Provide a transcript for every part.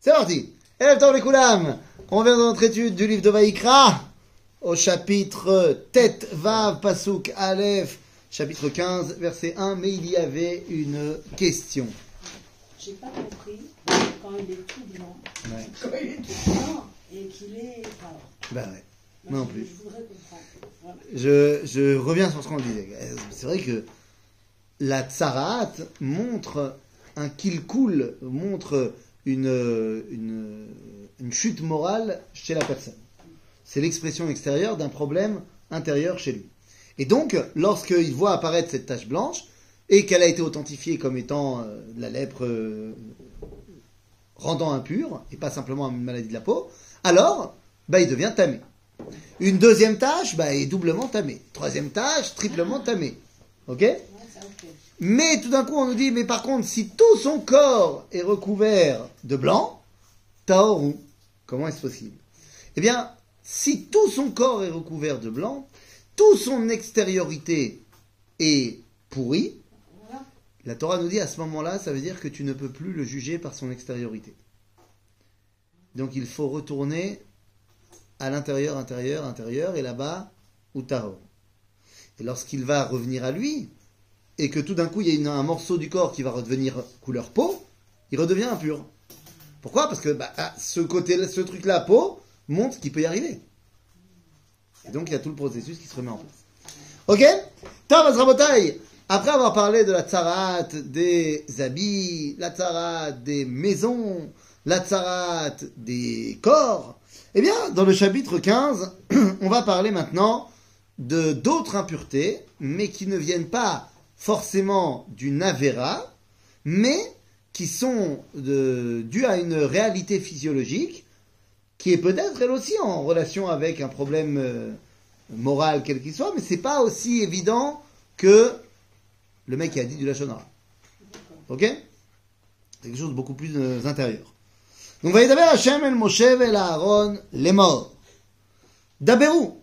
C'est parti. On vient dans notre étude du livre de Vaïkra au chapitre Tet Vav Pasuk Aleph, chapitre 15, verset 1. Mais il y avait une question. J'ai pas compris quand il est tout blanc, Ouais. quand il est tout blanc et qu'il est. Bah ouais. Moi non plus. Je voudrais comprendre. Voilà. Je, je reviens sur ce qu'on disait. C'est vrai que la tsarat montre un kill cool, montre une, une, chute morale chez la personne. C'est l'expression extérieure d'un problème intérieur chez lui. Et donc, lorsqu'il voit apparaître cette tache blanche, et qu'elle a été authentifiée comme étant euh, la lèpre euh, rendant impure, et pas simplement une maladie de la peau, alors, bah, il devient tamé. Une deuxième tâche, bah, est doublement tamé. Troisième tâche, triplement tamé. Ok. Mais tout d'un coup, on nous dit, mais par contre, si tout son corps est recouvert de blanc, taoru, comment est-ce possible? Eh bien, si tout son corps est recouvert de blanc, toute son extériorité est pourrie, la Torah nous dit à ce moment-là, ça veut dire que tu ne peux plus le juger par son extériorité. Donc il faut retourner à l'intérieur, intérieur, intérieur, et là-bas, ou tahor. Et lorsqu'il va revenir à lui, et que tout d'un coup il y a un morceau du corps qui va redevenir couleur peau, il redevient impur. Pourquoi? Parce que bah, ah, ce côté, ce truc-là, peau, montre qu'il peut y arriver. Et donc il y a tout le processus qui se remet en place. Ok? Tav Rabotai, après avoir parlé de la tsarat des habits, la tsarat des maisons, la tsarat des corps, eh bien, dans le chapitre 15, on va parler maintenant de d'autres impuretés, mais qui ne viennent pas forcément du avéra, mais qui sont dues à une réalité physiologique qui est peut-être elle aussi en relation avec un problème euh, moral quel qu'il soit, mais c'est pas aussi évident que le mec qui a dit du lachonara. Ok? C'est quelque chose de beaucoup plus euh, intérieur. Donc, va y Hachem el Moshe el Aaron les morts. Daberu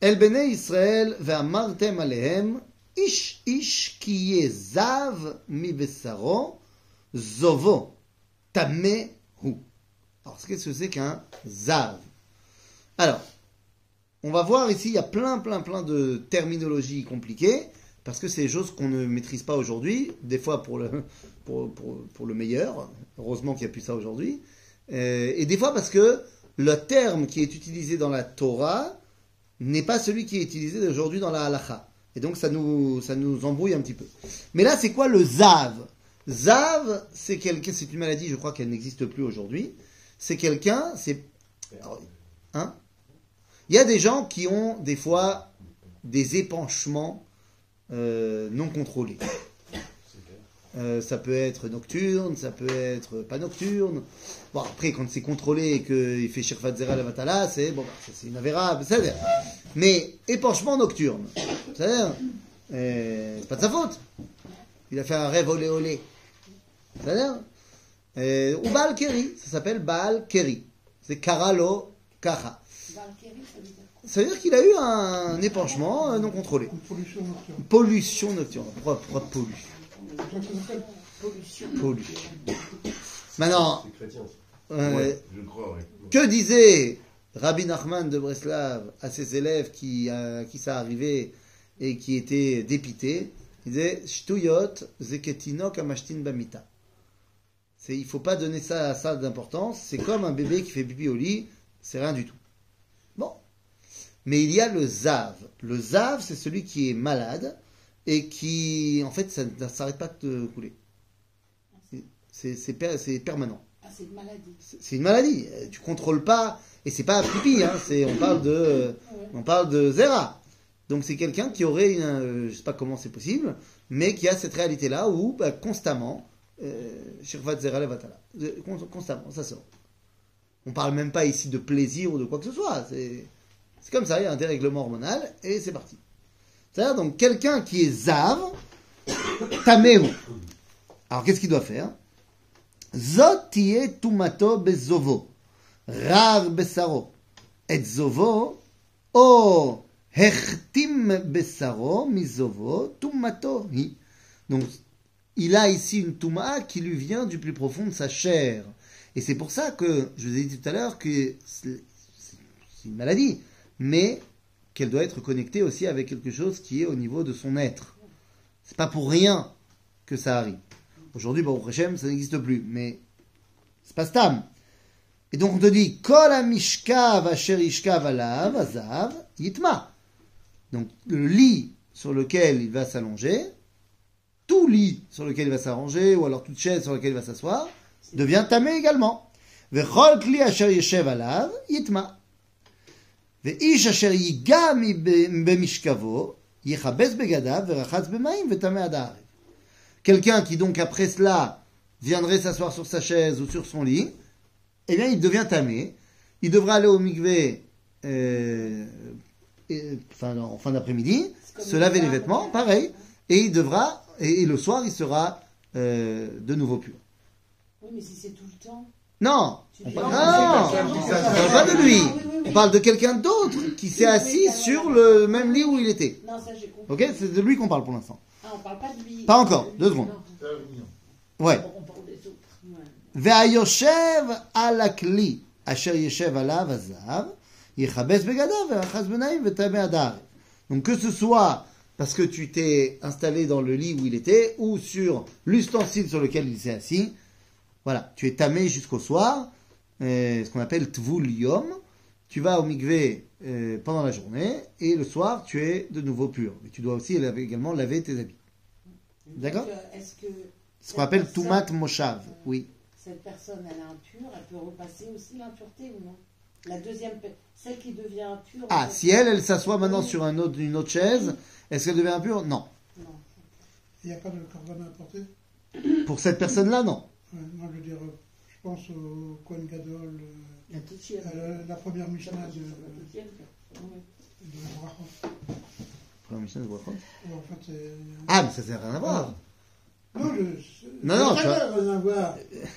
el bene Israël ve'amartem alehem Ish ish ki zav mi besaro zovo tamehu. Alors, qu'est-ce que c'est qu'un zav? Alors, on va voir ici, il y a plein, plein, plein de terminologies compliquées, parce que c'est des choses qu'on ne maîtrise pas aujourd'hui, des fois pour le, pour, pour, pour le meilleur, heureusement qu'il n'y a plus ça aujourd'hui, euh, et des fois parce que le terme qui est utilisé dans la Torah n'est pas celui qui est utilisé aujourd'hui dans la halacha. Et donc ça nous, ça nous embrouille un petit peu. Mais là, c'est quoi le zav? Zav, c'est quelqu'un, c'est une maladie, je crois qu'elle n'existe plus aujourd'hui. C'est quelqu'un, c'est, hein? Il y a des gens qui ont des fois des épanchements euh, non contrôlés. Euh, ça peut être nocturne, ça peut être pas nocturne. Bon, après, quand c'est contrôlé et qu'il fait Shirfat Zera Levatala, c'est bon, ça, c'est une avéra, c'est Mais épanchement nocturne, c'est-à-dire, euh, c'est pas de sa faute. Il a fait un rêve olé olé. C'est-à-dire, euh, ou Baal Keri, ça s'appelle Baal Keri. C'est Karalo. Valkyrie, ça veut dire qu'il a eu un épanchement non contrôlé. Une pollution nocturne. Pollution nocturne. Pourquoi pollution Pollution. Pollution. Maintenant, C'est chrétien. ça. euh, Ouais, je crois, ouais. que disait Rabbi Nachman de Breslav à ses élèves qui, à qui ça arrivait et qui étaient dépités? Il disait Shtuyot zeketinok amashtin bamita. Il faut pas donner ça à ça d'importance. C'est comme un bébé qui fait pipi au lit, c'est rien du tout. Bon. Mais il y a le zav. Le zav, c'est celui qui est malade et qui, en fait, ça ne s'arrête pas de couler. C'est- C'est, c'est per- c'est permanent. Ah, c'est une maladie. C'est une maladie. Euh, Tu contrôles pas, et c'est pas pipi, hein, on parle de, on parle de zera. Donc c'est quelqu'un qui aurait, une, euh, je sais pas comment c'est possible, mais qui a cette réalité-là où bah, constamment, euh, shirvat zera levatala, Euh, con- constamment, ça sort. On parle même pas ici de plaisir ou de quoi que ce soit. C'est comme ça, il y a un dérèglement hormonal et c'est parti. C'est-à-dire, donc, quelqu'un qui est Zav, Tamehu. Alors, qu'est-ce qu'il doit faire? Zotie tumato bezovo, rar besaro, et zovo, o hechtim besaro, mizovo, tumato hi. Donc, il a ici une touma qui lui vient du plus profond de sa chair. Et c'est pour ça que, je vous ai dit tout à l'heure que c'est une maladie. Mais qu'elle doit être connectée aussi avec quelque chose qui est au niveau de son être. C'est pas pour rien que ça arrive. Aujourd'hui, Baruch Hashem, ça n'existe plus, mais c'est pas stam. Et donc on te dit, Kol amishkav asher ishkav azav, yitma. Donc le lit sur lequel il va s'allonger, tout lit sur lequel il va s'arranger, ou alors toute chaise sur laquelle il va s'asseoir, devient tamé également. Vechol kli asher alav, yitma. ואיש אשר ייגע מב- במשכבו, יכבס בגדיו ורחץ במים וטמא עד הערב. Quelqu'un qui donc après cela viendrait s'asseoir sur sa chaise ou sur son lit, eh bien il devient tamé. Il devra aller au mikvé euh, et- enfin, en fin d'après-midi, C'est comme se le laver les bain. vêtements, pareil, et il devra, et, et le soir il sera euh, de nouveau pur. Oui, mais si c'est tout le temps. Non, Tu on dis- parle, Non, non, c'est on quelqu'un parle pas de lui. Ah, oui, oui, oui. On parle de quelqu'un d'autre qui s'est Oui, oui, assis oui, sur oui. le même lit où il était. Non, ça j'ai compris. Ok, c'est de lui qu'on parle pour l'instant. Ah, on parle pas de lui. Pas encore, deux secondes. Non, Ouais. on parle des autres. Ouais. והיושב על הכלי אשר ישב עליו הזהב, יכבס בגדיו ורחץ בנעים וטמא עד הערב. Donc que ce soit parce que tu t'es installé dans le lit où il était ou sur l'ustensile sur lequel il s'est assis, voilà, tu es tamé jusqu'au soir, euh, ce qu'on appelle tvul yom. Tu vas au mikvé euh, pendant la journée et le soir tu es de nouveau pur. Mais tu dois aussi laver- également laver tes habits. D'accord? Euh, Est-ce que Ce qu'on appelle tumat moshav, oui. cette personne, elle est impure, elle peut repasser aussi l'impureté ou non? La deuxième, celle qui devient impure. Ah, si elle, elle s'assoit maintenant Oui. sur un autre, une autre chaise, est-ce qu'elle devient impure? Non. Non. Il n'y a pas de corban à apporter Pour cette personne-là, non. Ouais, Moi, je veux dire, euh, je pense au Kohen Gadol, euh, La à la, la première Mishnah de, La deuxième, oui. de Brachot. Première Mishnah de Brachot. En fait, Ah, mais ça n'a rien à voir. Non, je, Non, non, tu as- rien à voir.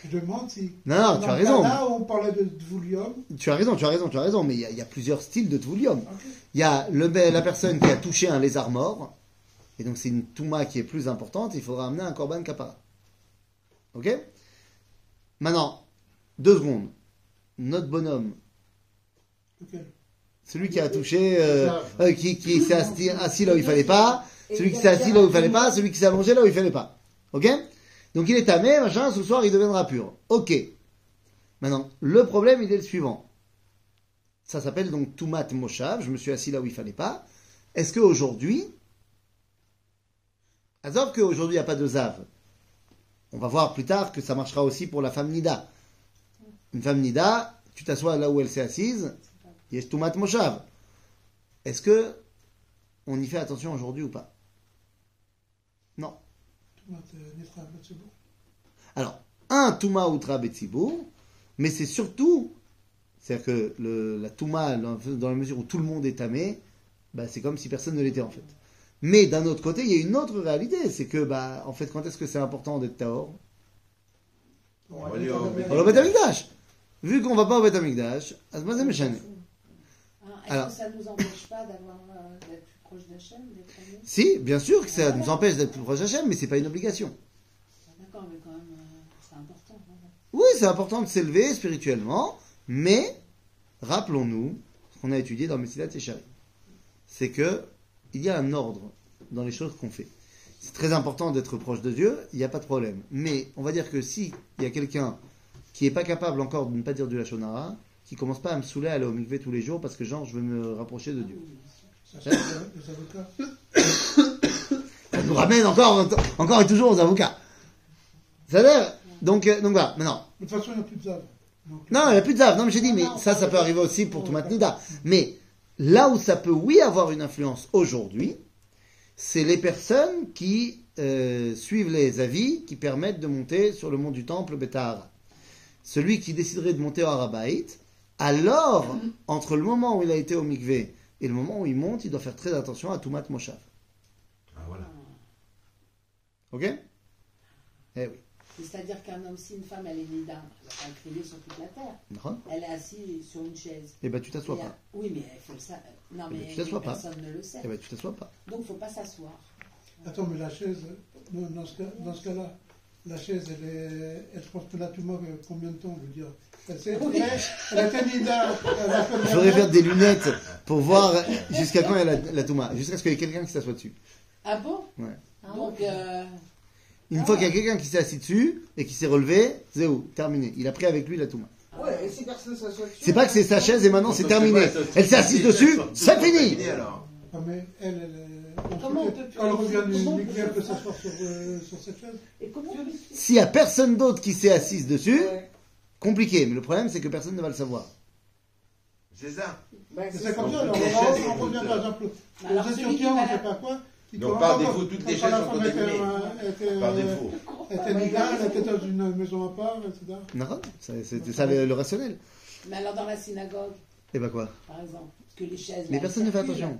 Je demande si. Non, non, tu as raison. Là, on parlait de Dvulium. Tu as raison, tu as raison, tu as raison, mais il y a, il y a plusieurs styles de Tvulium. Ok. Il y a le, la personne qui a touché un lézard mort, et donc c'est une Touma qui est plus importante, il faudra amener un Korban Kapara. Ok? Maintenant, deux secondes. Notre bonhomme, celui qui a touché, euh, euh, qui, qui s'est assis, assis là où il fallait pas, celui qui s'est assis là où il fallait pas, celui qui s'est allongé là où il fallait pas. Ok? Donc il est tamé, machin, ce soir il deviendra pur. Ok. Maintenant, le problème il est le suivant. Ça s'appelle donc Tumat Moshav, je me suis assis là où il fallait pas. Est-ce qu'aujourd'hui, Azov qu'aujourd'hui il n'y a pas de Zav, on va voir plus tard que ça marchera aussi pour la femme Nida. Une femme Nida, tu t'assois là où elle s'est assise, il y a Tumat Moshav. Est-ce que on y fait attention aujourd'hui ou pas? Non. Euh. Alors, un Touma Outra Betsibour, mais c'est surtout, c'est-à-dire que le- la Touma, dans, dans la mesure où tout le monde est tamé, bah, c'est comme si personne ne l'était en fait. Mais d'un autre côté, il y a une autre réalité, c'est que, bah, en fait, quand est-ce que c'est important d'être Taor? On va aller au Dans le Beth Amikdash. Vu qu'on va pas au Beth Amikdash, Azmaz Meshane. Ah, Est-ce Alors. que ça ne nous empêche pas d'avoir euh, d'être plus proche d'Hachem, Si, bien sûr que ça nous empêche d'être plus proche d'Hachem, mais c'est pas une obligation. Ah, D'accord, mais quand même, euh, c'est important. Oui, c'est important de s'élever spirituellement, mais rappelons-nous ce qu'on a étudié dans Messilat Yeshari. C'est que il y a un ordre dans les choses qu'on fait. C'est très important d'être proche de Dieu, il n'y a pas de problème. Mais on va dire que si il y a quelqu'un qui n'est pas capable encore de ne pas dire du Lachonara, qui commence pas à me saouler à aller au mikvé tous les jours parce que genre je veux me rapprocher de Dieu. Ça. Ça nous ramène encore, encore et toujours aux avocats. C'est-à-dire, donc, euh, donc voilà, maintenant, De toute façon, il n'y a plus de Zav. Donc, Non, il n'y a plus de Zav. Non, mais j'ai dit, mais Non, ça, ça peut arriver aussi pour Toumat Nida. Mais là où ça peut, oui, avoir une influence aujourd'hui, c'est les personnes qui euh, suivent les avis qui permettent de monter sur le mont du temple Betahara. Celui qui déciderait de monter au Harabait, alors, entre le moment où il a été au mikvé et le moment où il monte, il doit faire très attention à Toumat Moshav. Ah, voilà. Ok? Eh oui. C'est-à-dire qu'un homme, si une femme, elle est née d'un, elle a crié sur toute la terre. Elle est assise sur une chaise. Eh ben, tu t'assois pas. Oui, mais il faut le savoir. Non, Eh mais tu t'assois pas. personne ne le sait. Eh ben, tu t'assois pas. Donc, il ne faut pas s'asseoir. Attends, mais la chaise, Dans, ce cas- dans ce cas-là, la chaise, elle, est, elle transpose la Touma euh, combien de temps, je veux dire? Elle, s'est- Oui. elle elle Il faudrait faire des lunettes pour voir jusqu'à quand il y a la, la Touma. Jusqu'à ce qu'il y ait quelqu'un qui s'assoit dessus. Ah bon? Ouais. Donc, euh, Une fois qu'il y a quelqu'un qui s'est assis dessus et qui s'est relevé, c'est où Terminé. Il a pris avec lui la Touma. Ouais, et si personne s'assoit dessus. C'est pas que c'est sa chaise et maintenant c'est terminé. Elle s'est assise dessus, c'est fini alors. Ah, mais elle, elle, elle, Comment on peut quand elle revient du elle peut faire s'asseoir sur, euh, sur cette chaise. et comment S'il y a personne d'autre qui s'est assise dessus, Ouais. compliqué. Mais le problème c'est que personne ne va le savoir. C'est ça. Ben, C'est comme ça. on, revient par exemple Alors, aux Éthiopiens, on ne sait pas quoi. Donc, par quand- défaut, toutes les chaises sont était, terminées. euh, Par euh, défaut. était nida, elle était dans une maison à part, etc. Non, c'est- C'était ça le, le rationnel. Mais alors dans la synagogue, Et bah quoi? par exemple, parce que les chaises. Mais là, personne ne fait attention.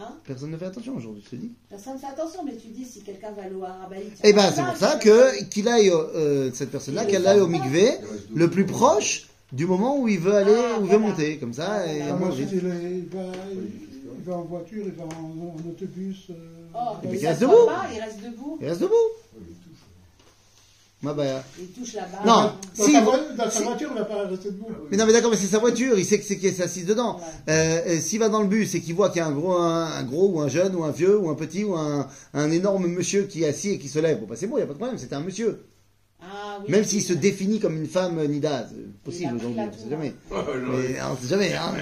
Hein? Personne ne fait attention aujourd'hui, je te dis. Personne ne fait attention, mais tu dis si quelqu'un va au Arabaï. Eh ben c'est pour ça que qu'il aille euh, cette personne-là, qu'elle aille au mikvé le plus proche du moment où il veut aller, Ah, où il veut monter, comme ça. Et Ah, Ah, il, va, il va en voiture, il va en, en autobus. Euh, Oh, Mais il reste debout. pas, il reste debout. il reste debout. Ma bah, Il touche la barre. Non. Dans, Si, sa, vo- dans sa si- voiture, il va pas rester debout. Mais non, mais d'accord, mais c'est sa voiture, il sait que c'est qui est assis dedans. Euh, S'il va dans le bus et qu'il voit qu'il y a un gros, un, un gros ou un jeune ou un vieux ou un petit ou un, un énorme monsieur qui est assis et qui se lève, bon bah c'est bon, il n'y a pas de problème, c'était un monsieur. Ah, oui, Même s'il se définit comme une femme nida, c'est Il a possible aujourd'hui, on sait tour. jamais. Oh, non. Mais on sait jamais, hein.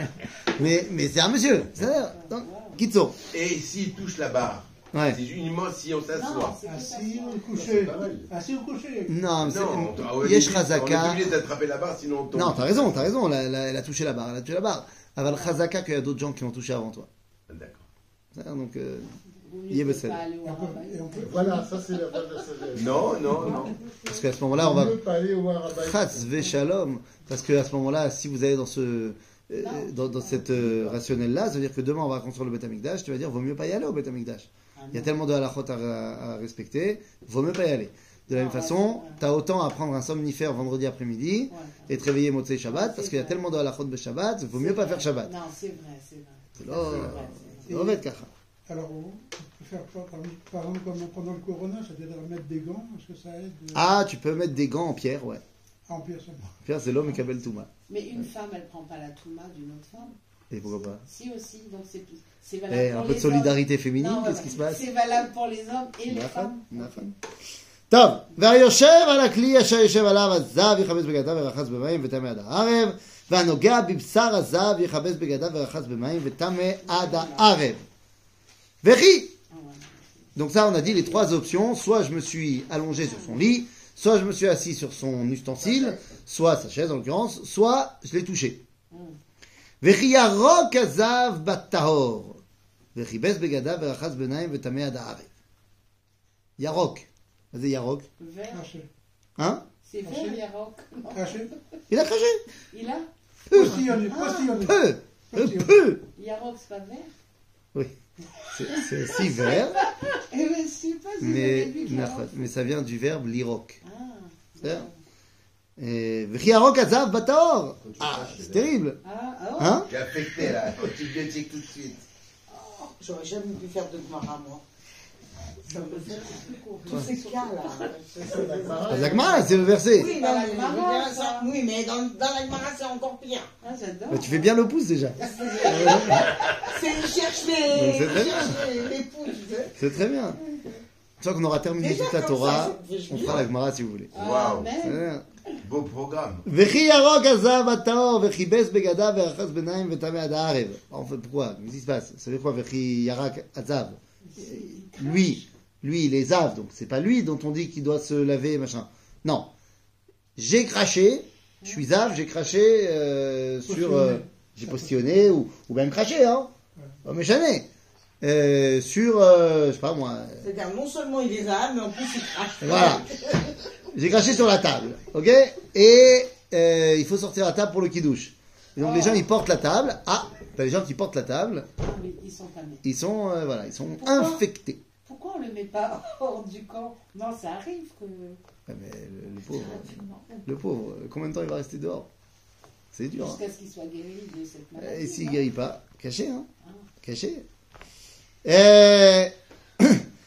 Mais, mais c'est un monsieur. C'est donc, Kitso. Et s'il touche la barre, Ouais. c'est uniquement si on s'assoit. Assis ou couché. Assis ou couché. Non, mais c'est- Non, on est Yesh obligé- on est d'attraper la barre, sinon on tombe. Non, t'as raison, t'as raison, elle a, elle a- elle a touché la barre, elle a touché la barre. Aval Chazaka qu'il y a d'autres gens qui ont touché avant toi. D'accord. Donc, euh, Et on peut- et on peut- Voilà, ça c'est la base de la sagesse. Non, non, non. parce qu'à ce moment-là, on va. mieux pas aller au Harabaï. Chaz Shalom. Parce qu'à ce moment-là, si vous allez dans ce. euh, dans, dans cette euh, rationnelle-là, ça veut dire que demain on va construire le Beth Amikdash, tu vas dire vaut mieux pas y aller au Beth Ah, Il y a tellement de halachot à, à- à respecter, vaut mieux pas y aller. De la même ouais, façon, vrai. tu as autant à prendre un somnifère vendredi après-midi Ouais. et te réveiller Motzei Shabbat, Ouais, parce qu'il y a tellement de halachot de Shabbat, vaut mieux pas faire Shabbat. Non, c'est vrai, c'est vrai. C'est vrai, vrai. Alors, on peut faire quoi Par exemple, comme pendant le corona, c'est-à-dire mettre des gants, est-ce que ça aide euh, Ah, tu peux mettre des gants en pierre, ouais. à empirer seulement Pierre, c'est l'homme et Kabel Touma. Mais une femme, elle prend pas la touma d'une autre femme? Et pourquoi pas Si aussi, donc c'est plus. C'est valable Eh, pour Un peu les de solidarité hommes. féminine, Non, qu'est-ce ouais, qui se passe C'est valable pour les hommes et les נכון, femmes. נכון. טוב, והיושב על הכלי אשר יושב עליו הזב יכבס בגדיו ורחץ במים וטמא עד הערב, והנוגע בבשר הזב יכבס בגדיו ורחץ במים וטמא עד הערב. וכי Ah, ouais. Donc ça, on a dit les trois options. Soit je me suis allongé sur son lit, soit je me suis assis sur son ustensile, soit sa chaise en l'occurrence, soit je l'ai touché. Mm. וכי ירוק הזב בטהור, וכיבס בגדיו ורחץ בעיניים וטמא עד הערב. ירוק. מה זה ירוק? Vert, Craché. Hein c'est vert, Yarok. Non. Craché. Il a craché Il a Postillonné. Postillonné. Peu Un Postillonné. peu Yarok, c'est pas vert Oui. C'est c'est aussi vert, Eh ben, je sais pas si vous mais, avez vu Yarok. mais ça vient du verbe l'irok. Ah, ah, c'est terrible ah, ah. Hein J'ai affecté là. Tu le check tout de suite. J'aurais jamais pu faire de Gemara, moi. Ça me fait plus court. Tous ces cas-là. La Gemara, c'est le verset. Oui, Dans la je ça. oui, mais dans, dans la Gemara, c'est encore pire. Ah, j'adore. Bah, tu fais bien le pouce déjà. C'est Donc, les, c'est très bien. les, sais. C'est très bien. Une fois qu'on aura terminé Déjà toute la Torah, on fera la Gemara si vous voulez. Ah, Waouh beau programme. En fait, pourquoi? Qu'est-ce qui se passe? Ça veut quoi Lui, lui, il est Zav, donc c'est pas lui dont on dit qu'il doit se laver, machin. Non. J'ai craché, je suis Zav, j'ai craché euh, sur. Euh, j'ai postillonné ou, même craché, hein. Mais jamais. Euh, sur, je sais pas moi. C'est-à-dire, non seulement il est Zav, mais en plus il crache. Voilà. J'ai craché sur la table, ok? Et euh, il faut sortir la table pour le kidouche. Et donc les gens ils portent la table. Ah, t'as les gens qui portent la table. Ah, ils sont. Ils sont euh, voilà, ils sont Pourquoi infectés. Pourquoi on le met pas hors du camp? Non, ça arrive que. Mais le, le pauvre, le pauvre, euh, combien de temps il va rester dehors? C'est dur. Hein Jusqu'à ce qu'il soit guéri de cette maladie. Et s'il non? guérit pas, caché, hein Ah. Caché.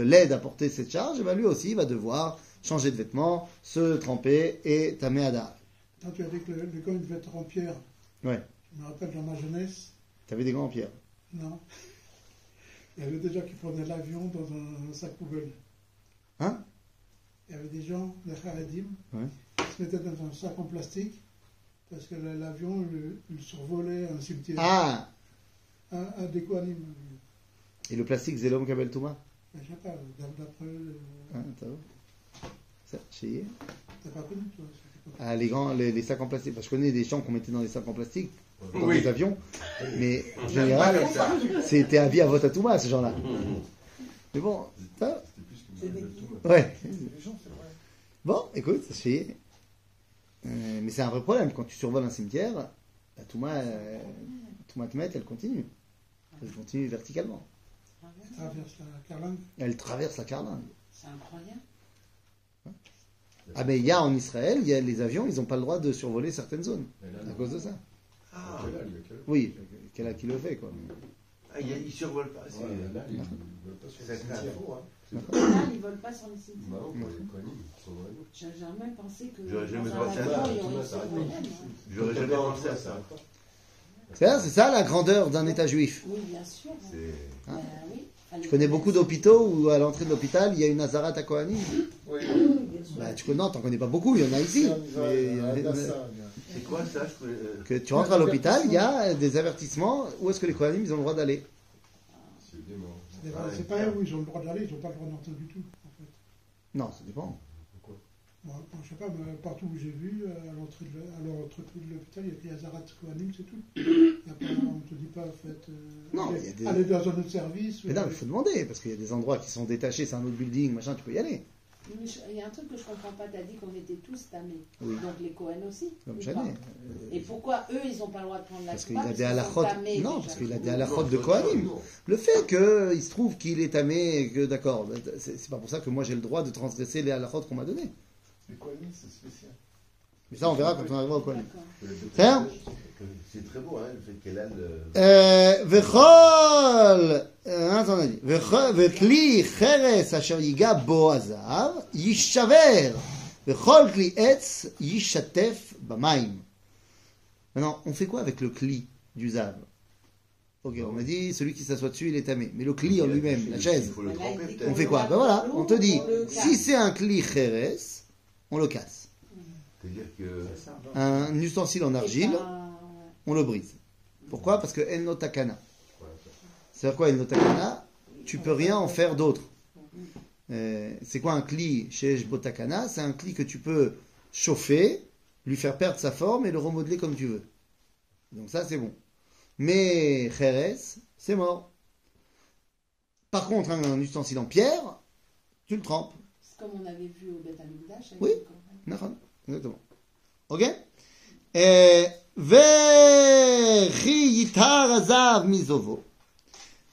l'aide à porter cette charge, eh ben, lui aussi va devoir changer de vêtements, se tremper et tamer à dar. Quand tu as dit que le, le il devait être en pierre, Ouais. je me rappelle dans ma jeunesse, T'avais des gants en pierre. non. Il y avait des gens qui prenaient l'avion dans un sac poubelle. Hein? Il y avait des gens, des Haredim, Ouais. qui se mettaient dans un sac en plastique parce que l'avion il, il survolait un cimetière. Ah Un, un des. Et le plastique, c'est l'homme Kabel Touma? D'après t'as vu Ça, chez t'as pas connu toi Ah, les, grands, les, les sacs en plastique. Parce que je connais des gens qu'on mettait dans des sacs en plastique, dans Oui. des avions. Mais en général, c'était un vie à votre Touma, ces gens-là. Mais bon, ça, ouais. Bon, écoute, ça se fait. Euh, mais c'est un vrai problème. Quand tu survoles un cimetière, la Touma, euh, Touma Tmet, elle continue. Elle continue verticalement. Elle traverse la carlingue. Elle traverse la carlingue. C'est incroyable. Ah, mais il y a en Israël, il y a les avions, ils n'ont pas le droit de survoler certaines zones. À cause de ça. Ah, Oui, quel a qui le fait, quoi. ah, il y a- il survole pas. Là, ils volent pas sur les cimetières. J'ai jamais pensé que J'aurais jamais pensé à ça. J'aurais jamais pensé à ça. C'est ça, c'est ça la grandeur d'un État juif. Oui, bien sûr. Euh, oui. Tu connais beaucoup d'hôpitaux où à l'entrée de l'hôpital, il y a une Azarat à Kohanim Oui, Bah, tu connais, non, t'en connais pas beaucoup, il y en a ici. C'est quoi ça je peux- euh, que tu rentres à l'hôpital, il y a des avertissements où est-ce que les Kohanim ils ont le droit d'aller. C'est c'est pas eux où ils ont le droit d'aller, ils n'ont pas le droit d'entrer du tout. En fait. Non, ça dépend. Moi, je sais pas, mais partout où j'ai vu, euh, à l'entrée de, l'hôpital, il y a écrit Azarat Kohanim, c'est tout. Il y a pas, on ne te dit pas, faites. euh, Non, allez, il y a des- allez dans un autre service. Mais non, euh, il faut demander, parce qu'il y a des endroits qui sont détachés, c'est un autre building, machin, tu peux y aller. Mais je- Il y a un truc que je comprends pas. Tu as dit qu'on était tous tamés. Oui. Donc les Cohen aussi. Comme jamais. pas Et pourquoi eux, ils n'ont pas le droit de prendre la Parce qu'il a des tamés Non, parce qu'il a des halachot de Kohanim. Le fait qu'il se trouve qu'il est tamé, que d'accord, c'est pas pour ça que moi j'ai le droit de transgresser les halachot qu'on m'a donné. Les Kohanim, c'est spécial. Mais ça, on verra quand on arrivera au Kohanim. Euh, c'est très beau, hein, le fait qu'elle a le. Euh, Vechol Hein, on dit. Vechli cheres asher yiga bo azar, yishaver. Vechol kli etz yishatef bamaim. Maintenant, on fait quoi avec le kli du zav? Ok, on m'a dit, celui qui s'assoit dessus, il est tamé. Mais le cli en lui-même, la chaise, on fait quoi? Ben voilà, on te dit, si c'est un cli cheres, on le casse. C'est-à-dire que. Un ustensile en argile, pas- on le brise. Pourquoi? Parce que el notakana. C'est-à-dire quoi el notakana Tu peux rien en faire d'autre. Euh, c'est quoi un cli chez Botakana? C'est un cli que tu peux chauffer, lui faire perdre sa forme et le remodeler comme tu veux. Donc ça c'est bon. Mais Jerez, c'est mort. Par contre, un, un ustensile en pierre, tu le trempes. Comme on avait vu au Beth Amikdash. Oui, exactement. Ok? Euh,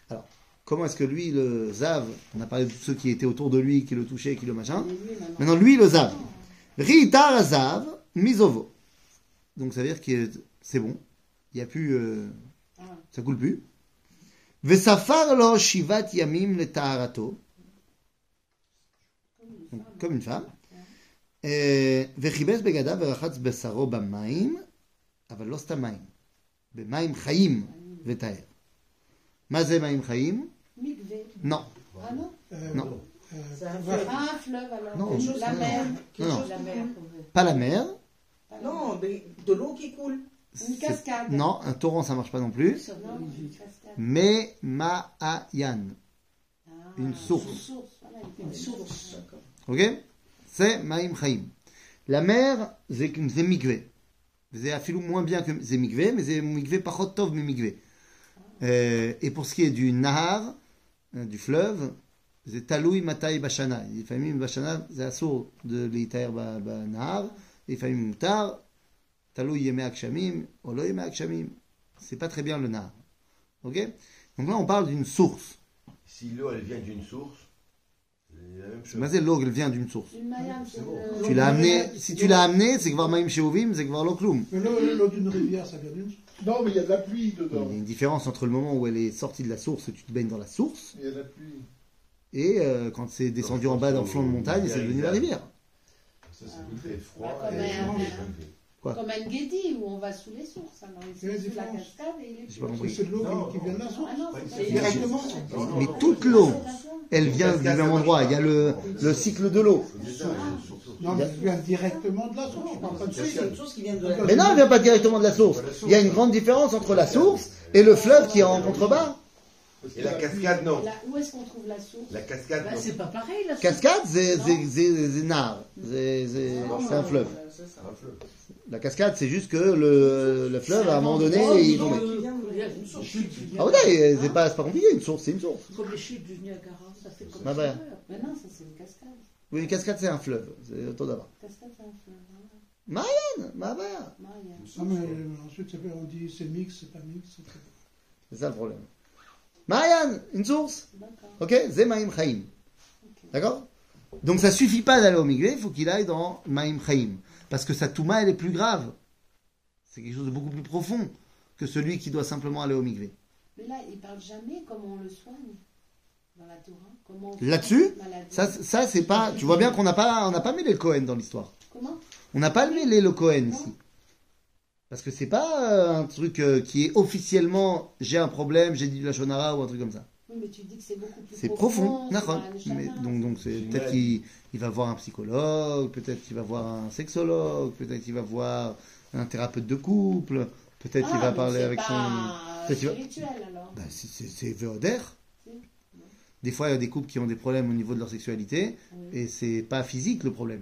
Alors, comment est-ce que lui, le Zav, on a parlé de tous ceux qui étaient autour de lui, qui le touchaient, qui le machin. Maintenant, lui, le Zav. Ritar Zav, misovo. Donc, ça veut dire que c'est bon. Il n'y a plus. Euh, ah. ça coule plus. Ve safar lo shivat yamim le taharato comme une femme. אה, וכיבס בגדיו ורחץ בשרו במים, אבל לא סתם מים, במים חיים וטהר. מה זה מים חיים? Mikvé. Non, Ah non euh, Non. euh, C'est un va- fleuve. Ah, un fleuve alors. Non, Quelque non, chose- la non. mer. Non, non. La mer. pas la mer. Pas la Non, mais de l'eau qui coule. Une cascade. Non, un torrent ça marche pas non plus. Non, une cascade. Mais Ma'ayan. Ah, Une source. Une source. Ok? C'est Maïm Chaim. La mer, c'est Migvé. C'est affilou moins bien que c'est Migvé, mais c'est Migvé Pachotov, mais Migvé. Euh, et pour ce qui est du Nahar, euh, du fleuve, c'est Taloui Matai Bashana. Les familles Bashana, c'est assour de l'Itaïr Nahar. Les familles Moutar, Taloui Yeme Akshamim, Olo Yeme Akshamim. C'est pas très bien le Nahar. Ok? Donc là, on parle d'une source. Si l'eau, elle vient d'une source, Mazelo, elle vient d'une source. Tu l'as amené, si tu l'as amené, c'est Gvar Maim Sheovim, c'est Gvar Lokloum. Mais l'eau d'une rivière, ça vient d'une source Non, mais il y a de la pluie dedans. Il y a une différence entre le moment où elle est sortie de la source et tu te baignes dans la source. Il y a de la pluie. Et euh, quand c'est descendu en bas d'un flanc de montagne, c'est devenu la rivière. Ça, c'est très froid. Et... Quoi Comme un guédi où on va sous les sources. Alors Quelle sous la cascade et il est plus-. C'est de l'eau qui, qui vient de la source. Ah non, Directement. Mais toute l'eau, elle vient du même endroit. Il y a le, le cycle de l'eau. Non, mais elle vient directement de la source. Je parle pas de C'est source. une chose qui vient de la Mais non, elle vient pas directement de la source. Il y a une grande différence entre la source et le fleuve qui est en contrebas. Et la cascade, non. Là, où est-ce qu'on trouve la source? La cascade, Bah, non. C'est pas pareil la source. Cascade, c'est c'est- un fleuve. C'est ça. Un fleuve. La cascade, c'est juste que le, le fleuve, à un moment donné, il tombe. Il y a une source chute du Ah ouais, c'est pas, c'est pas compliqué, une source, c'est une source. Comme les chutes du Niagara, ça fait comme ça. bah. Mais non, ça c'est une cascade. Oui, une cascade, c'est un fleuve. C'est autour d'abord. Cascade, c'est un fleuve. hein. Ma mère, Maria. Non, mais euh, ensuite, ça fait- on dit c'est mix, c'est pas mix. c'est- c'est ça le problème. Marianne, une source. Ok Chaim. D'accord? Donc ça suffit pas d'aller au Migvé, il faut qu'il aille dans Maïm Chaim. Parce que sa Touma, elle est plus grave. C'est quelque chose de beaucoup plus profond que celui qui doit simplement aller au Migvé. Mais là, il parle jamais comment on le soigne dans la Torah. Là-dessus. Ça, ça c'est pas. Tu vois bien qu'on n'a pas, on n'a pas mêlé le Cohen dans l'histoire. Comment? On n'a pas mêlé le Cohen ici. Parce que c'est pas euh, un truc euh, qui est officiellement j'ai un problème, j'ai dit de la shonara ou un truc comme ça. Oui, mais tu dis que c'est beaucoup plus C'est profond, c'est. Mais donc donc c'est C'est peut-être qu'il il va voir un psychologue, peut-être qu'il va voir un sexologue, peut-être qu'il va voir un thérapeute de couple, peut-être qu'il Ah, va parler c'est avec pas son. va- spirituel alors. Bah, c'est- c'est c'est. Des fois, il y a des couples qui ont des problèmes au niveau de leur sexualité Oui. et c'est pas physique le problème.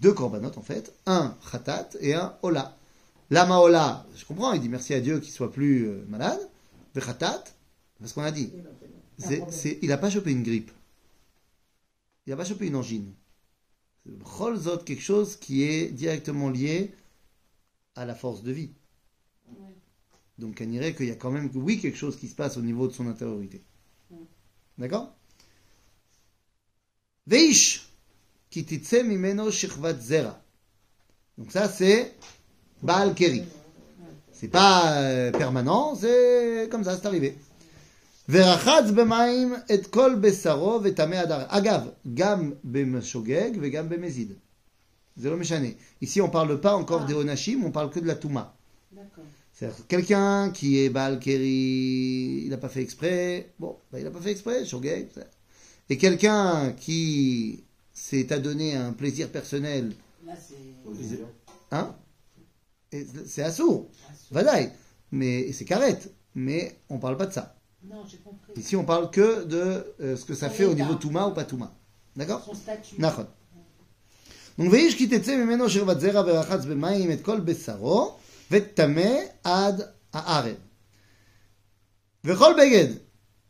deux korbanot en fait, un khatat et un ola. Lama ola, je comprends, il dit merci à Dieu qu'il soit plus euh, malade. Le khatat, parce qu'on a dit, c'est- c'est- il n'a pas chopé une grippe. Il n'a pas chopé une angine. C'est bchol zot, quelque chose qui est directement lié à la force de vie. Donc on dirait qu'il y a quand même, oui, quelque chose qui se passe au niveau de son intériorité. D'accord? Veish, ki titse mimeno shichvat zera. Donc ça c'est Baal Keri. C'est pas euh, permanent, c'est comme ça, c'est arrivé. ורחץ במים את כל בשרו וטמא עד הר... אגב, גם במשוגג וגם במזיד. זה לא משנה. Ici, on parle pas encore Ah. des onashim, on parle que de la touma. D'accord. C'est-à-dire quelqu'un qui est Baal Keri, il n'a pas fait exprès, bon, bah, il n'a pas fait exprès, shogeg. ça. Et quelqu'un qui s'est adonné à un plaisir personnel, Là, c'est. hein, et c'est assourd, vadaï, mais et c'est carrette, mais on parle pas de ça. Non, j'ai compris. Ici, on parle que de euh, ce que ça Son fait au état. niveau Touma ou pas Touma. D'accord Son statut. נכון. donc ואיש כי תצא ממנו שרבת זרע ורחץ במים את כל בשרו וטמא עד הערב. וכל בגד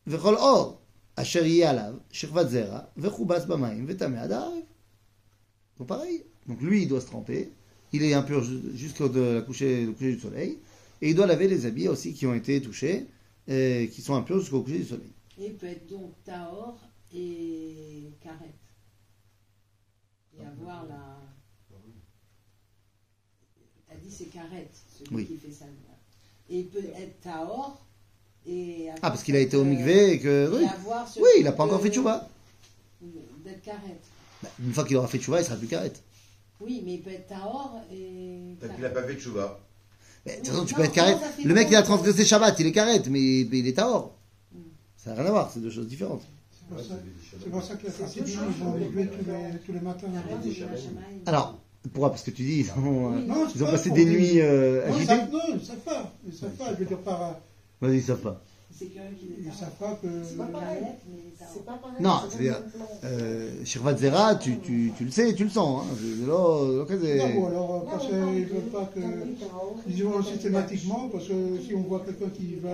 וכל אור אשר יהיה עליו שכבת זרע וכובס במים וטמא עד הערב. Donc pareil. Donc lui, il doit se tremper. Il est impur ju- jusqu'au de la coucher, le coucher du soleil. Et il doit laver les habits aussi qui ont été touchés, et qui sont impurs jusqu'au coucher du soleil. Et il peut être donc Tahor et Karet. Et avoir la. T'as dit c'est Karet, celui Oui. qui fait ça. Et il peut être Tahor et. Ah, parce qu'il a été au mikvé et que... Oui, et oui il n'a pas encore de- fait tchouva. D'être Karet. Bah, Une fois qu'il aura fait tchouva, il sera plus carrette. Oui, mais il peut être Tahor et. Tant qu'il n'a pas fait de chouva. Mais, De toute façon, tu non, peux être carrette. Le mec, il a transgressé Shabbat, il est carrette, mais, mais il est tahor. Mm. Ça n'a rien à voir, c'est deux choses différentes. C'est pour ça, chassidim, ils ont levé tous les, tous les matins. Shamaï. Alors, pourquoi? Parce que tu dis, ils ont, euh, Non, c'est ils ont pas passé des nuits euh, Non, ils agitées savent- non, ils savent pas. Ils savent pas. Je veux dire, par, Vas-y, ils savent pas. Ils savent pas que. C'est pas pareil. Planète, mais ça- C'est pas pareil. Non, c'est c'est-à-dire. Euh, Shirvat Zera, tu, tu, tu le sais, tu le sens. Hein. C'est- là, là, que c'est- Non, bon, alors, parce qu'ils ne veulent pas que. Ils y vont systématiquement, parce que si on voit quelqu'un qui va.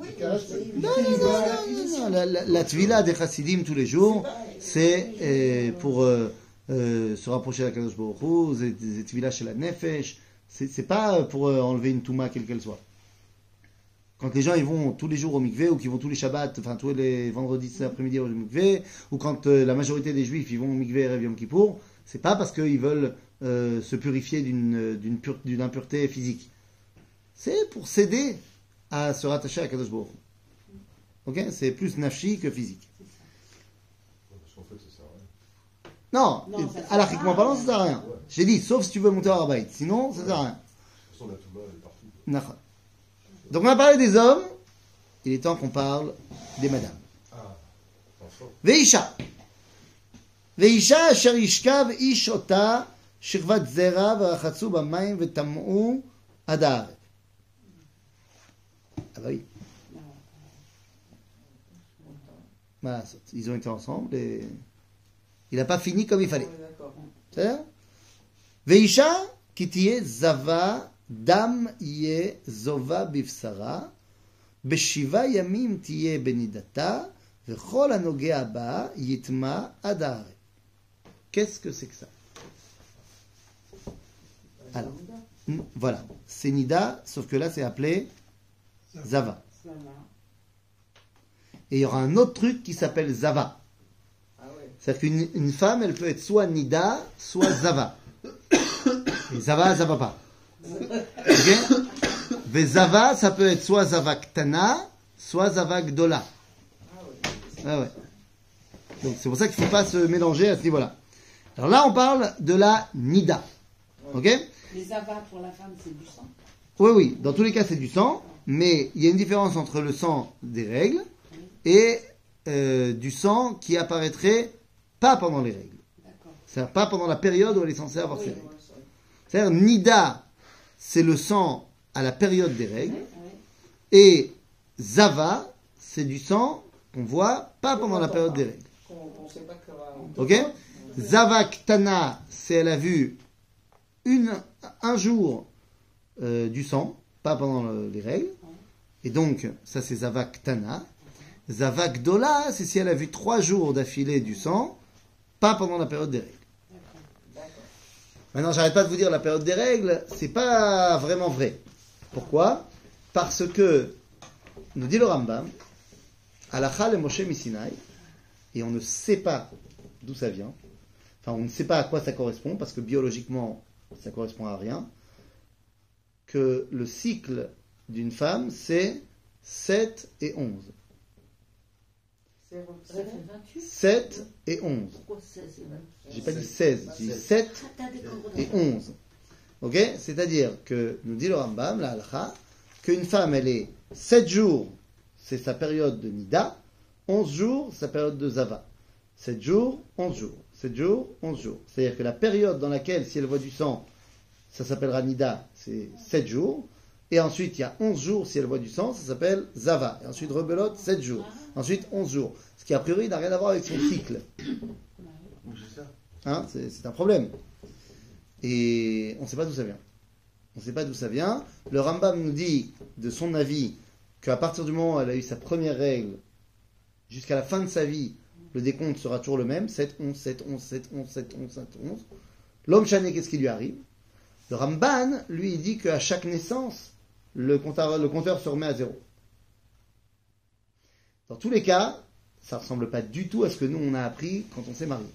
Oui, Caresse- c'est- qui Non, va- non, non, non, la, la, la tvila des chassidim tous les jours, c'est euh, pour euh, se rapprocher de la Kadosh Baruch Hu, c'est des tvila chez la nefesh, c'est c'est pas pour enlever une touma quelle qu'elle soit. Quand les gens ils vont tous les jours au mikvé ou qu'ils vont tous les shabbats, enfin tous les vendredis après-midi au mikvé, ou quand euh, la majorité des juifs ils vont au mikvé et Yom Kippour, c'est pas parce qu'ils veulent euh, se purifier d'une d'une pure- d'une impureté physique. C'est pour s'aider à se rattacher à Kadosh Baruch. Ok? C'est plus nafshi que physique. À. Non, Non, alachiquement à parlant, ça sert à rien. J'ai dit, sauf si tu veux monter au Rabaït. Sinon, ça sert à rien. Donc on a parlé des hommes, il est temps qu'on parle des madames. Ah, Veisha. Veisha asher ishkav ishota shirvat zera v'rachatsu b'mayim v'tam'u adar. Ah bah oui. Ils ont été ensemble et il n'a pas fini comme il fallait. Veisha kitiye zava Zova tiye benidata, yitma. Qu'est-ce que c'est que ça? Alors, hmm, voilà, c'est Nida, sauf que là c'est appelé Zava. Et il y aura un autre truc qui s'appelle Zava. C'est-à-dire qu'une femme, elle peut être soit Nida, soit Zava. Et Zava, Zava pas. Ok? Mais Zava, ça peut être soit Zava Ktana, soit Zava Gdola. Ah ouais. Donc c'est pour ça qu'il ne faut pas se mélanger à ce niveau-là. Alors là, on parle de la Nida. Ok? Les avats pour la femme, c'est du sang. Oui, oui, dans tous les cas, c'est du sang, mais il y a une différence entre le sang des règles et euh, du sang qui apparaîtrait pas pendant les règles. C'est-à-dire pas pendant la période où elle est censée avoir ses Oui. règles. C'est-à-dire, Nida, c'est le sang à la période des règles, et Zava, c'est du sang qu'on voit pas pendant la période des règles. Ok? Zava Ktana, c'est elle a vu une, un jour euh, du sang, pas pendant le- les règles. Et donc, ça c'est Zava Ktana. Zava Gdola, c'est si elle a vu trois jours d'affilée du sang, pas pendant la période des règles. Maintenant, j'arrête pas de vous dire la période des règles, c'est pas vraiment vrai. Pourquoi? Parce que, nous dit le Rambam, Alacha le Moshe Misinaï, et on ne sait pas d'où ça vient, enfin on ne sait pas à quoi ça correspond, parce que biologiquement ça correspond à rien, que le cycle d'une femme c'est 7 et 11. C'est Ça fait 28 7 et 11. Pourquoi 16 et 28 J'ai pas dit 16, j'ai dit 7 Ah, et 11. Ok C'est-à-dire que, nous dit le Rambam, la halakha, qu'une femme, elle est 7 jours, c'est sa période de Nida, 11 jours, sa période de Zava. 7 jours, 11 jours. 7 jours, 11 jours. C'est-à-dire que la période dans laquelle, si elle voit du sang, ça s'appellera Nida, c'est 7 jours. Et ensuite, il y a 11 jours, si elle voit du sang, ça s'appelle Zava. Et ensuite, rebelote, 7 jours. Ensuite, 11 jours. Ce qui, a priori, n'a rien à voir avec son cycle. Hein, c'est c'est un problème. Et on ne sait pas d'où ça vient. On ne sait pas d'où ça vient. Le Rambam nous dit, de son avis, qu'à partir du moment où elle a eu sa première règle, jusqu'à la fin de sa vie, le décompte sera toujours le même 7, 11, 7, 11, 7, 11, 7, 11, 7, 11. L'homme chané, qu'est-ce qui lui arrive? Le Ramban, lui, il dit qu'à chaque naissance, le compteur, le compteur se remet à zéro. Dans tous les cas, ça ne ressemble pas du tout à ce que nous, on a appris quand on s'est marié.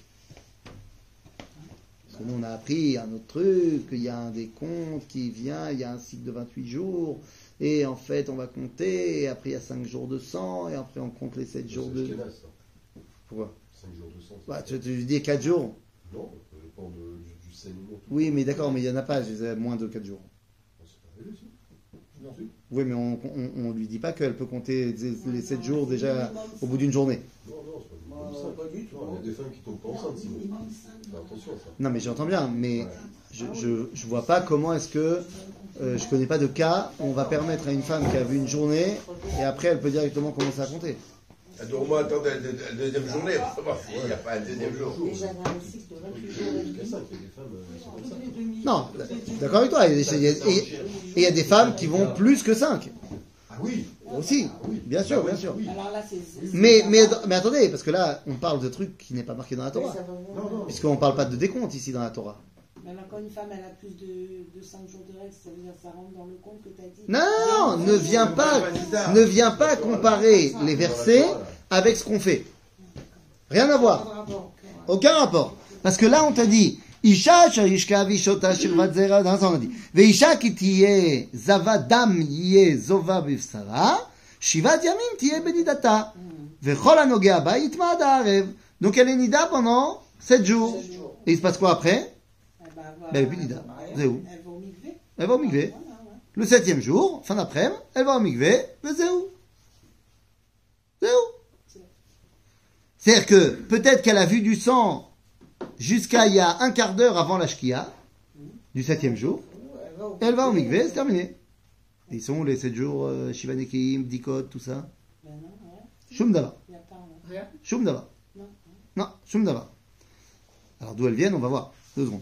Parce que nous, on a appris un autre truc, qu'il y a un décompte qui vient, il y a un cycle de 28 jours, et en fait, on va compter, et après, il y a 5 jours de sang, et après, on compte les 7 jours de... Ça. Pourquoi? 5 jours de sang. bah, tu, tu dis 4 jours. Non, ça dépend de- du, du saignement. Oui, mais d'accord, mais il n'y en a pas, je disais moins de 4 jours. Oh, Oui, mais on, on, on lui dit pas qu'elle peut compter les, les 7 Non, jours déjà au bout d'une journée. Non, non, c'est pas comme ça. pas du tout. Non, il y a des femmes qui tombent pas enceintes, sinon. Minimum cinq. Fais attention à ça. Non, mais j'entends bien, mais je, je, je vois pas comment est-ce que. euh, je connais pas de cas où on va permettre à une femme qui a vu une journée et après elle peut directement commencer à compter. Elle doit au moins attendre la, la- la deuxième journée. Il n'y a pas un deuxième jour. Et j'avais un cycle de 28 jours et Jusqu'à demi. 5, il y a des femmes, elles sont comme ça. Non, d'accord avec toi. il y a- il y a- Et il y a des femmes qui vont plus que 5 Ah oui aussi, bien sûr, bien sûr. Alors là, c'est. c'est- Mais, mais, mais attendez, parce que là, on parle de trucs qui n'est pas marqué dans la Torah. Puisqu'on ne parle pas de décompte ici dans la Torah. Mais alors, quand une femme, elle a plus de, de 5 jours de règles, ça veut dire que ça rentre dans le compte que tu as dit Non, non, non, ne viens pas, ne viens pas comparer les versets avec ce qu'on fait. Rien à voir. Aucun rapport. Parce que là, on t'a dit, Isha sharishka vishota shirvat zera, dans ça on a dit, Veisha ki tiye zava dam yie zova bivsara, shivat yamim tiye benidata. Vechol anogea ba yitma. Donc elle est nida pendant 7 jours. Sept jours. Et il se passe quoi après? Avoir- Ben, elle va au mikvé. Elle va au. Voilà, ouais. Le septième jour, fin d'après-midi, elle va au c'est où? C'est où? C'est-à-dire que peut-être qu'elle a vu du sang jusqu'à il y a un quart d'heure avant la shkia, du septième jour, Elle va au et elle va au mikvé, c'est terminé. Ils sont où les sept jours, euh, Shivanekim, Bdikot, tout ça. Shum Dava. Shum Dava. Non. Non, Shum Dava. Alors d'où elles viennent, on va voir. Deux secondes.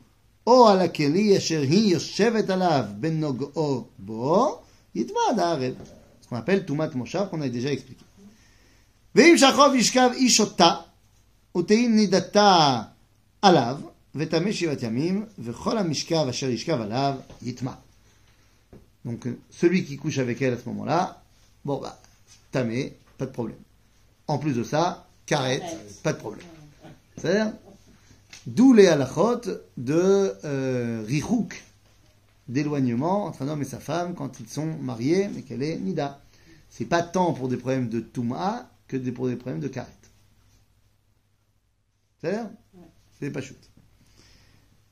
או על הכלי אשר היא יושבת עליו בנוגעו בו, יטמע עד הערב. Ce qu'on appelle טומאת מושב, qu'on a déjà expliqué. ואם שכוב ישכב איש אותה, ותהי נידתה עליו, וטמא שבעת ימים, וכל המשכב אשר ישכב עליו, יטמע. Donc, celui qui couche avec elle à ce moment-là, bon bah, tamé, pas de problème. En plus de ça, karet, pas de problème. C'est-à-dire, D'où les halachot de euh, d'éloignement entre un homme et sa femme quand ils sont mariés, mais qu'elle est nida. C'est pas tant pour des problèmes de touma que pour des problèmes de karet. C'est à ouais. C'est pas chute.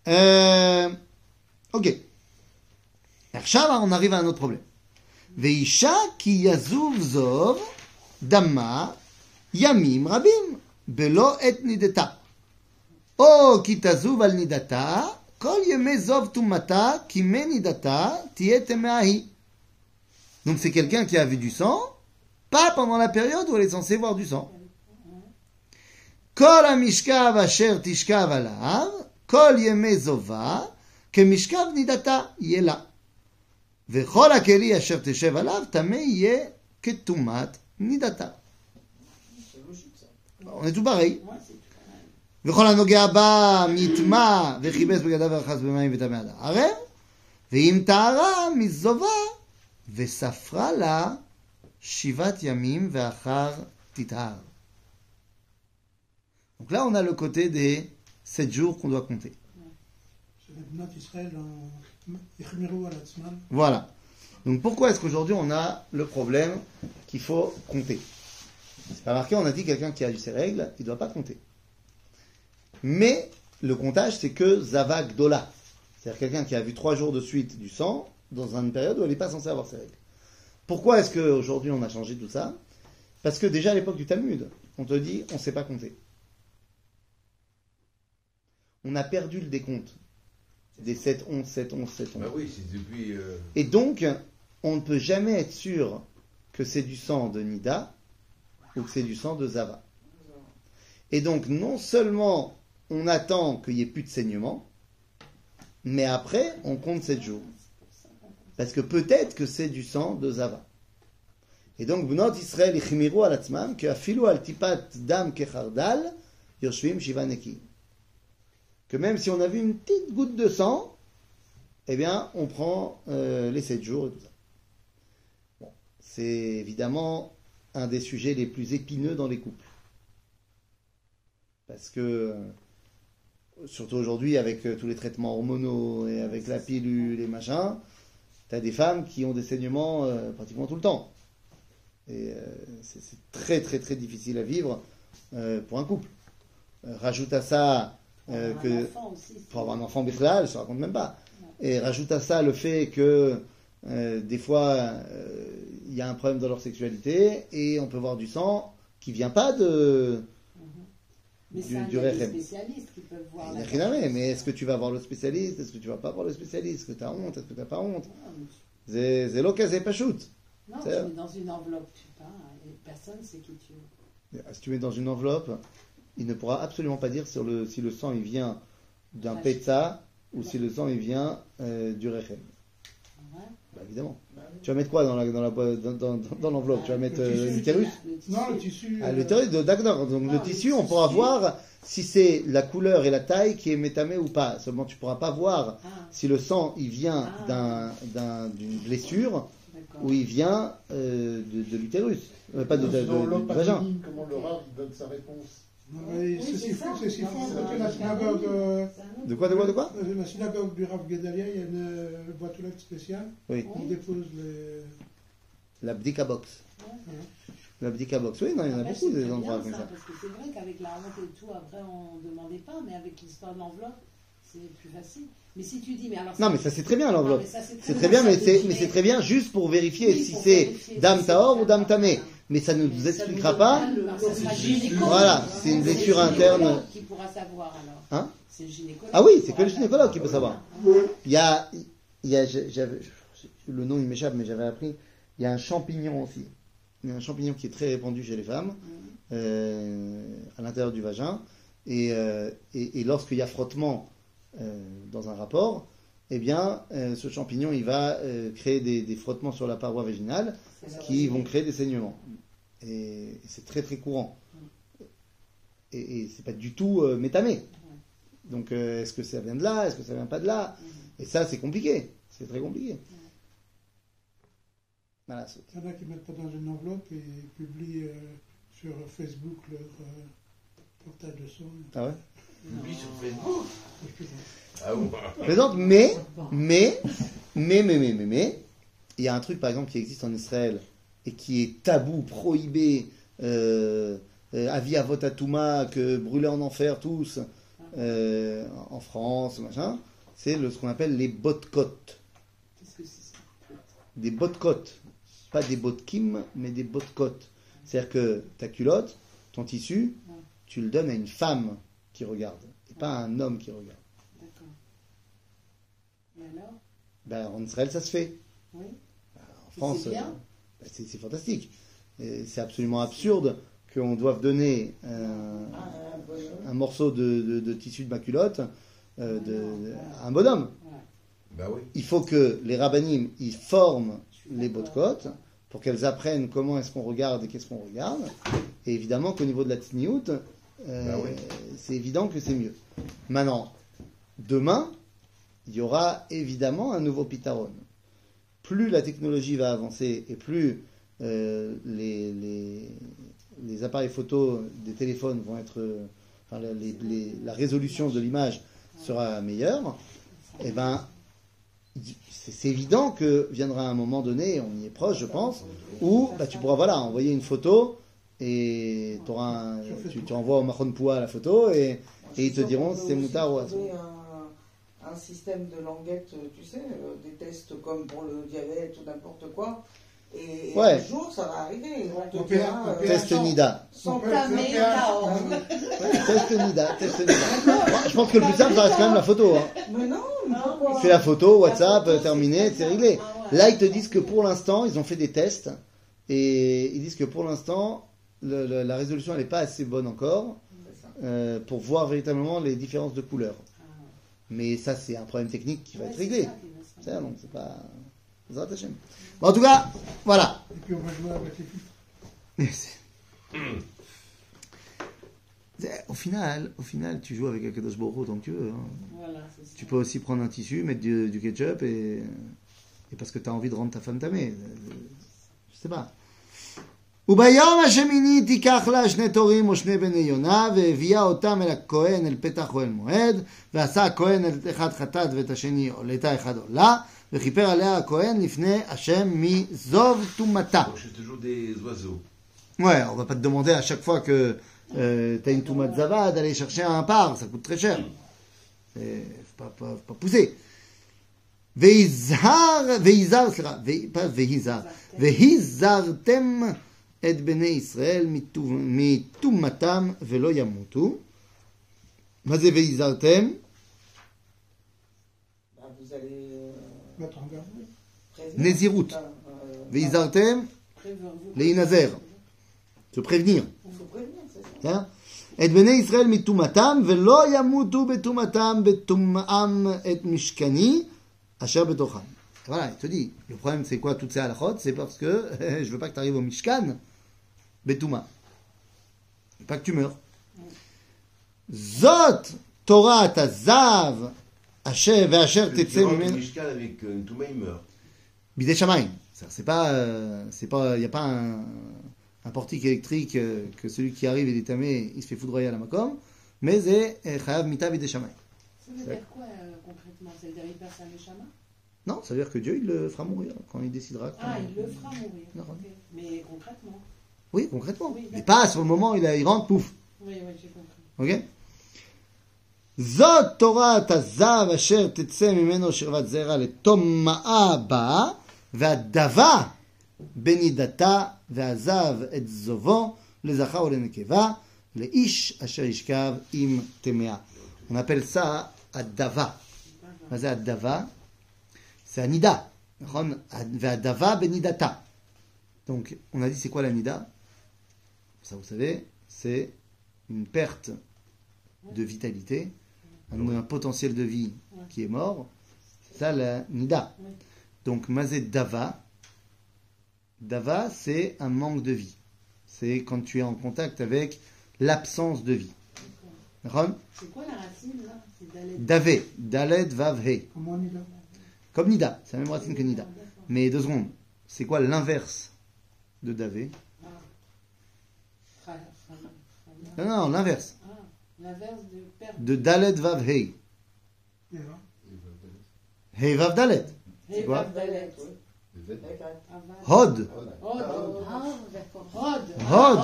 Euh, ok. Ershava, on arrive à un autre problème. Veisha ki yazuv zov dama yamim rabim belo et nideta. או כי תזוב על נידתה כל ימי זוב טומאתה כי מנידתה תהיה טמאה היא. Donc c'est quelqu'un qui a vu du sang, pas pendant la période où elle est censée voir du sang. כל המשכב אשר תשכב עליו, כל ימי זובה, כמשכב נידתה יהיה לה. וכל הכלי אשר תשב עליו, טמא יהיה כטומאת נידתה. C'est logique ça. On est tout pareil. וכל הנוגע בה מטמא וכיבס בגדיו ורחץ במים וטמא עד הערב, ואם טהרה מזובה וספרה לה שבעת ימים ואחר תטהר. Donc là, on a le côté des sept jours qu'on doit compter. C'est les Bnat Israël en Ichmiru al Atzman. Voilà. Donc pourquoi est-ce qu'aujourd'hui on a le problème qu'il faut compter C'est pas marqué, on a dit quelqu'un qui a eu ses règles, il ne doit pas compter. Mais le comptage, c'est que Zava Gdola. C'est-à-dire quelqu'un qui a vu trois jours de suite du sang dans une période où elle n'est pas censée avoir ses règles. Pourquoi est-ce qu'aujourd'hui on a changé tout ça? Parce que déjà à l'époque du Talmud, on te dit on ne sait pas compter. On a perdu le décompte des 7, 11, 7, 11, 7, 11. Bah oui, c'est depuis. euh, Et donc, on ne peut jamais être sûr que c'est du sang de Nida ou que c'est du sang de Zava. Et donc, non seulement on attend qu'il n'y ait plus de saignement, mais après, on compte 7 jours. Parce que peut-être que c'est du sang de Zava. Et donc, Bnot Israël ichmiru al que afilu al dam kechardal, yoshvim shiva neki. Que même si on a vu une petite goutte de sang, eh bien, on prend euh, les 7 jours et tout ça. C'est évidemment un des sujets les plus épineux dans les couples. Parce que, surtout aujourd'hui, avec euh, tous les traitements hormonaux et avec la pilule et machin, tu as des femmes qui ont des saignements euh, pratiquement tout le temps. Et euh, c'est c'est très très très difficile à vivre euh, pour un couple. Rajoute à ça Pour que aussi, pour avoir un enfant je ne raconte même pas. Et rajoute à ça le fait que des fois il y a un problème dans leur sexualité et on peut voir du sang qui vient pas de. Mais du- du Rechem. spécialistes qui peuvent voir. Il n'y a rien mais est-ce que tu vas voir le spécialiste? Est-ce que tu vas pas voir le spécialiste? Est-ce que tu as honte? Est-ce que tu n'as pas honte? Ah, C'est l'occasion, c'est pas shoot. Non, tu mets dans une enveloppe, tu pars, et personne ne sait qui tu es. Si tu mets dans une enveloppe, il ne pourra absolument pas dire sur le, si le sang il vient d'un Ouais. pétza ou si le sang il vient euh, du rechem. Ouais. Bah, évidemment. Tu vas mettre quoi dans la dans la boîte- dans, dans, dans l'enveloppe? Tu vas mettre euh, l'utérus. Non, le tissu. Ah, le l'utérus, d'accord. Donc Non, le le tissu, on pourra voir si c'est la couleur et la taille qui est métamée ou pas. Seulement, tu pourras pas voir Ah, si le sang il vient Ah. d'un d'un- d'une blessure d'accord. ou il vient euh, de, de l'utérus, Euh, pas de, de- vagin. comment le il donne sa réponse? Non, mais fort c'est que la synagogue. euh. De quoi, de quoi, de quoi euh, La synagogue du Rav Gedalia, il y a une euh, boîte aux lettres spéciale. Oui, On dépose les. la bdika box. Ouais. La bdika box. Oui, non, il y en a Ah, bah, beaucoup des endroits bien, comme ça. Parce que c'est vrai qu'avec la honte et tout, après on ne demandait pas, mais avec l'histoire de l'enveloppe, c'est plus facile. Mais si tu dis, mais alors. Non, mais ça c'est très bien l'enveloppe. C'est très bien, mais c'est très bien juste pour vérifier Oui, si c'est dame c'est ou dame dame tamé. Mais ça ne nous Mais ça expliquera nous pas. le- gynécologue. Voilà, c'est une le blessure gynécologue interne. qui pourra savoir alors. Hein C'est le gynécologue. Ah oui, c'est que le gynécologue qui peut savoir. Il y a, il y a, j'avais, le nom il m'échappe, mais j'avais appris. Il y a un champignon aussi. Il y a un champignon qui est très répandu chez les femmes, euh, à l'intérieur du vagin. Et, euh, et, et lorsqu'il y a frottement euh, dans un rapport, eh bien, euh, ce champignon, il va euh, créer des, des frottements sur la paroi vaginale qui vont créer des saignements. Et, c'est très très courant. Et, et c'est pas du tout euh, métamé. Donc, euh, est-ce que ça vient de là? Est-ce que ça vient pas de là? Et ça, c'est compliqué. C'est très compliqué. Voilà. Il y en a qui mettent pas dans une enveloppe et publient euh, sur Facebook leur euh, portail de son. Ah ouais? Lui sur Facebook? Ah plaisante, mais, mais, mais, mais, mais, mais, mais, il y a un truc, par exemple, qui existe en Israël et qui est tabou, prohibé, euh, euh, avis à vote à Touma, que brûler en enfer tous, euh, en France, machin, c'est ce qu'on appelle les botcotes. Qu'est-ce que c'est ça Des botcotes. Pas des botkim, mais des botcotes. C'est-à-dire que ta culotte, ton tissu, tu le donnes à une femme qui regarde, et pas à un homme qui regarde. D'accord. Et alors? Ben, en Israël, ça se fait. Oui. En France, c'est bien. euh, ben, c'est c'est fantastique. Et C'est absolument absurde qu'on doive donner euh, un morceau de, de- de tissu de ma culotte euh, de- à un bonhomme. Bah oui. Il faut que les rabbinim ils forment les d'accord. botcotes pour qu'elles apprennent comment est-ce qu'on regarde et qu'est-ce qu'on regarde. Et évidemment qu'au niveau de la tniout, euh, Bah oui. c'est évident que c'est mieux. Maintenant, demain, il y aura évidemment un nouveau pitaron. Plus la technologie va avancer et plus euh, les, appareils photo des téléphones vont être. euh, enfin, la- résolution de l'image sera meilleure, et ben, c'est évident que viendra un moment donné, on y est proche, je pense, où bah, tu pourras voilà, envoyer une photo et tu, envoies au Mahon Poua la photo et, ils te diront c'est moutard ou. Un, système de languette, tu sais, euh, des tests comme pour le diabète ou n'importe quoi. Et, Ouais. un jour, ça va arriver. Ils hein, peut- Test Nida. sans Ouais, Test Nida, test Nida. Je pense que le plus simple, ça reste quand même la photo. hein. Mais non, pourquoi C'est la photo, WhatsApp, La photo, terminé, c'est réglé. Ah ouais. Là, ils te disent que pour l'instant, ils ont fait des tests et ils disent que pour l'instant, la résolution elle n'est pas assez bonne encore euh, pour voir véritablement les différences de couleurs. Mais ça, c'est un problème technique qui va Ouais, être réglé. C'est donc c'est pas. Bon, en tout cas, voilà. Et puis on va jouer avec les filles. C'est- Au final, au final, tu joues avec Akadosh Baruch Hu tant que tu veux. hein. Voilà, c'est ça. Tu peux aussi prendre un tissu, mettre du, du ketchup et, et parce que tu as envie de rendre ta femme tamée. Je sais pas. וביום השמיני תיקח לה שני תורים או שני בני יונה, והביאה אותם אל הכהן אל פתח אוהל מועד, ועשה הכהן את אחד חטאת ואת השני עולתה אחד עולה, וכיפר עליה הכהן לפני השם מזוב טומאתה. Donc c'est toujours des oiseaux. Ouais, on va pas te demander à chaque fois que euh, t'as une toumate zava d'aller chercher un par, ça coûte très cher. Et faut pas, pas, pas pousser. ויזהר, ויזהר, סליחה, ו- pas ויזהר, והזהרתם את בני ישראל מטו- מטומאתם ולא ימותו. מה זה והזהרתם? Bah, vous allez euh, Mettre en garde. prévenir. נזירות. Enfin, euh, והזהרתם Prévenez-vous. להינזר. se prévenir. Il faut prévenir, c'est ça. כן? את בני ישראל מטומאתם, ולא ימותו בטומאתם בטומאם את משכני אשר בתוכם. Voilà, il te dit, le problème c'est quoi toutes ces halakhot C'est parce que je veux pas que tu arrives au Mishkan, Betouma. Pas que tu meurs. Zot Torah Tazav Asher mimenu Mishkan avec euh, touma, il meurt. C'est-à-dire, C'est pas, euh, c'est pas, il y a pas un, un portique électrique euh, que celui qui arrive il est tamé, il se fait foudroyer à la makom, mais c'est euh, chayav mita Shamayim. Ça veut dire quoi euh, concrètement? C'est dire il passe un méchama Non, ça veut dire que Dieu il le fera mourir quand il décidera. Ah, quand- il le fera mourir. Non. ok. Mais concrètement? Oui, concrètement. Oui, mais d'accord. pas sur le moment il, a- il rentre, pouf. Oui, oui, j'ai compris. Ok זאת תורת הזב אשר תצא ממנו שכבת זרע לטומאה הבאה, והדבה בנידתה, ועזב את זובו לזכר ולנקבה, לאיש אשר ישכב עם טמאה. On appelle ça הדבה. מה זה הדבה? C'est הנידה, נכון? והדבה בנידתה. Donc, on a dit c'est quoi la nida ça, vous savez, c'est une perte de vitalité, un, un potentiel de vie qui est mort. C'est ça la nida. Donc, mazé dava. Dava, c'est un manque de vie. C'est quand tu es en contact avec l'absence de vie. Ron C'est quoi la racine là? Davé, Daled, Vav, He. Comment on y va Comme Nida, c'est la même racine que Nida. Mais deux secondes, c'est quoi l'inverse de Davé tra- Non, non, l'inverse. Ah, l'inverse de perdre. De Daled, Vav, He. Et là, He, Vav, Daled. C'est Et quoi Vav Dalet. Hod. Hod. D'accord. Hod. Hod.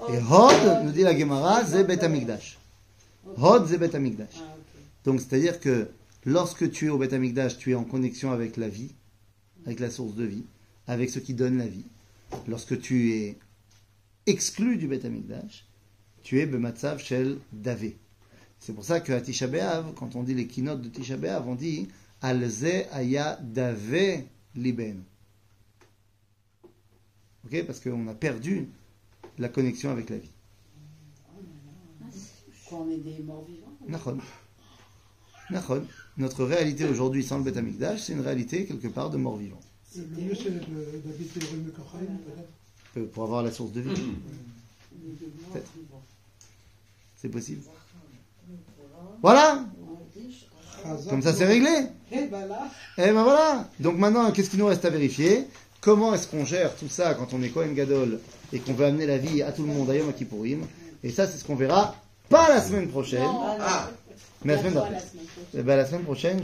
Hod. Et Hod, nous dit la Gemara, c'est Bet Amikdash. Hod, c'est Bet Amikdash. Ah. Donc, c'est-à-dire que lorsque tu es au Bet Amikdash, tu es en connexion avec la vie, avec la source de vie, avec ce qui donne la vie. Lorsque tu es exclu du Bet Amikdash, tu es Bematzav Shel Davé. C'est pour ça qu'à Tisha B'Av, quand on dit les keynotes de Tisha B'Av, on dit Alze Aya Davé Liben. Ok Parce qu'on a perdu la connexion avec la vie. Quand on est des morts vivants. Notre réalité aujourd'hui sans le Beth Amikdash, c'est une réalité quelque part de mort-vivant. le mieux c'est de- d'habiter rue Mekochaim, peut-être. Euh, Pour avoir la source de vie, Peut-être. C'est possible. Voilà. Comme ça c'est réglé. Et ben Et ben voilà. Donc maintenant, qu'est-ce qu'il nous reste à vérifier? Comment est-ce qu'on gère tout ça quand on est Kohen Gadol et qu'on veut amener la vie à tout le monde à Yom Kippourim Et ça, c'est ce qu'on verra pas la semaine prochaine, Ah. Mais la semaine d'après. la semaine prochaine. Eh ben, la semaine prochaine,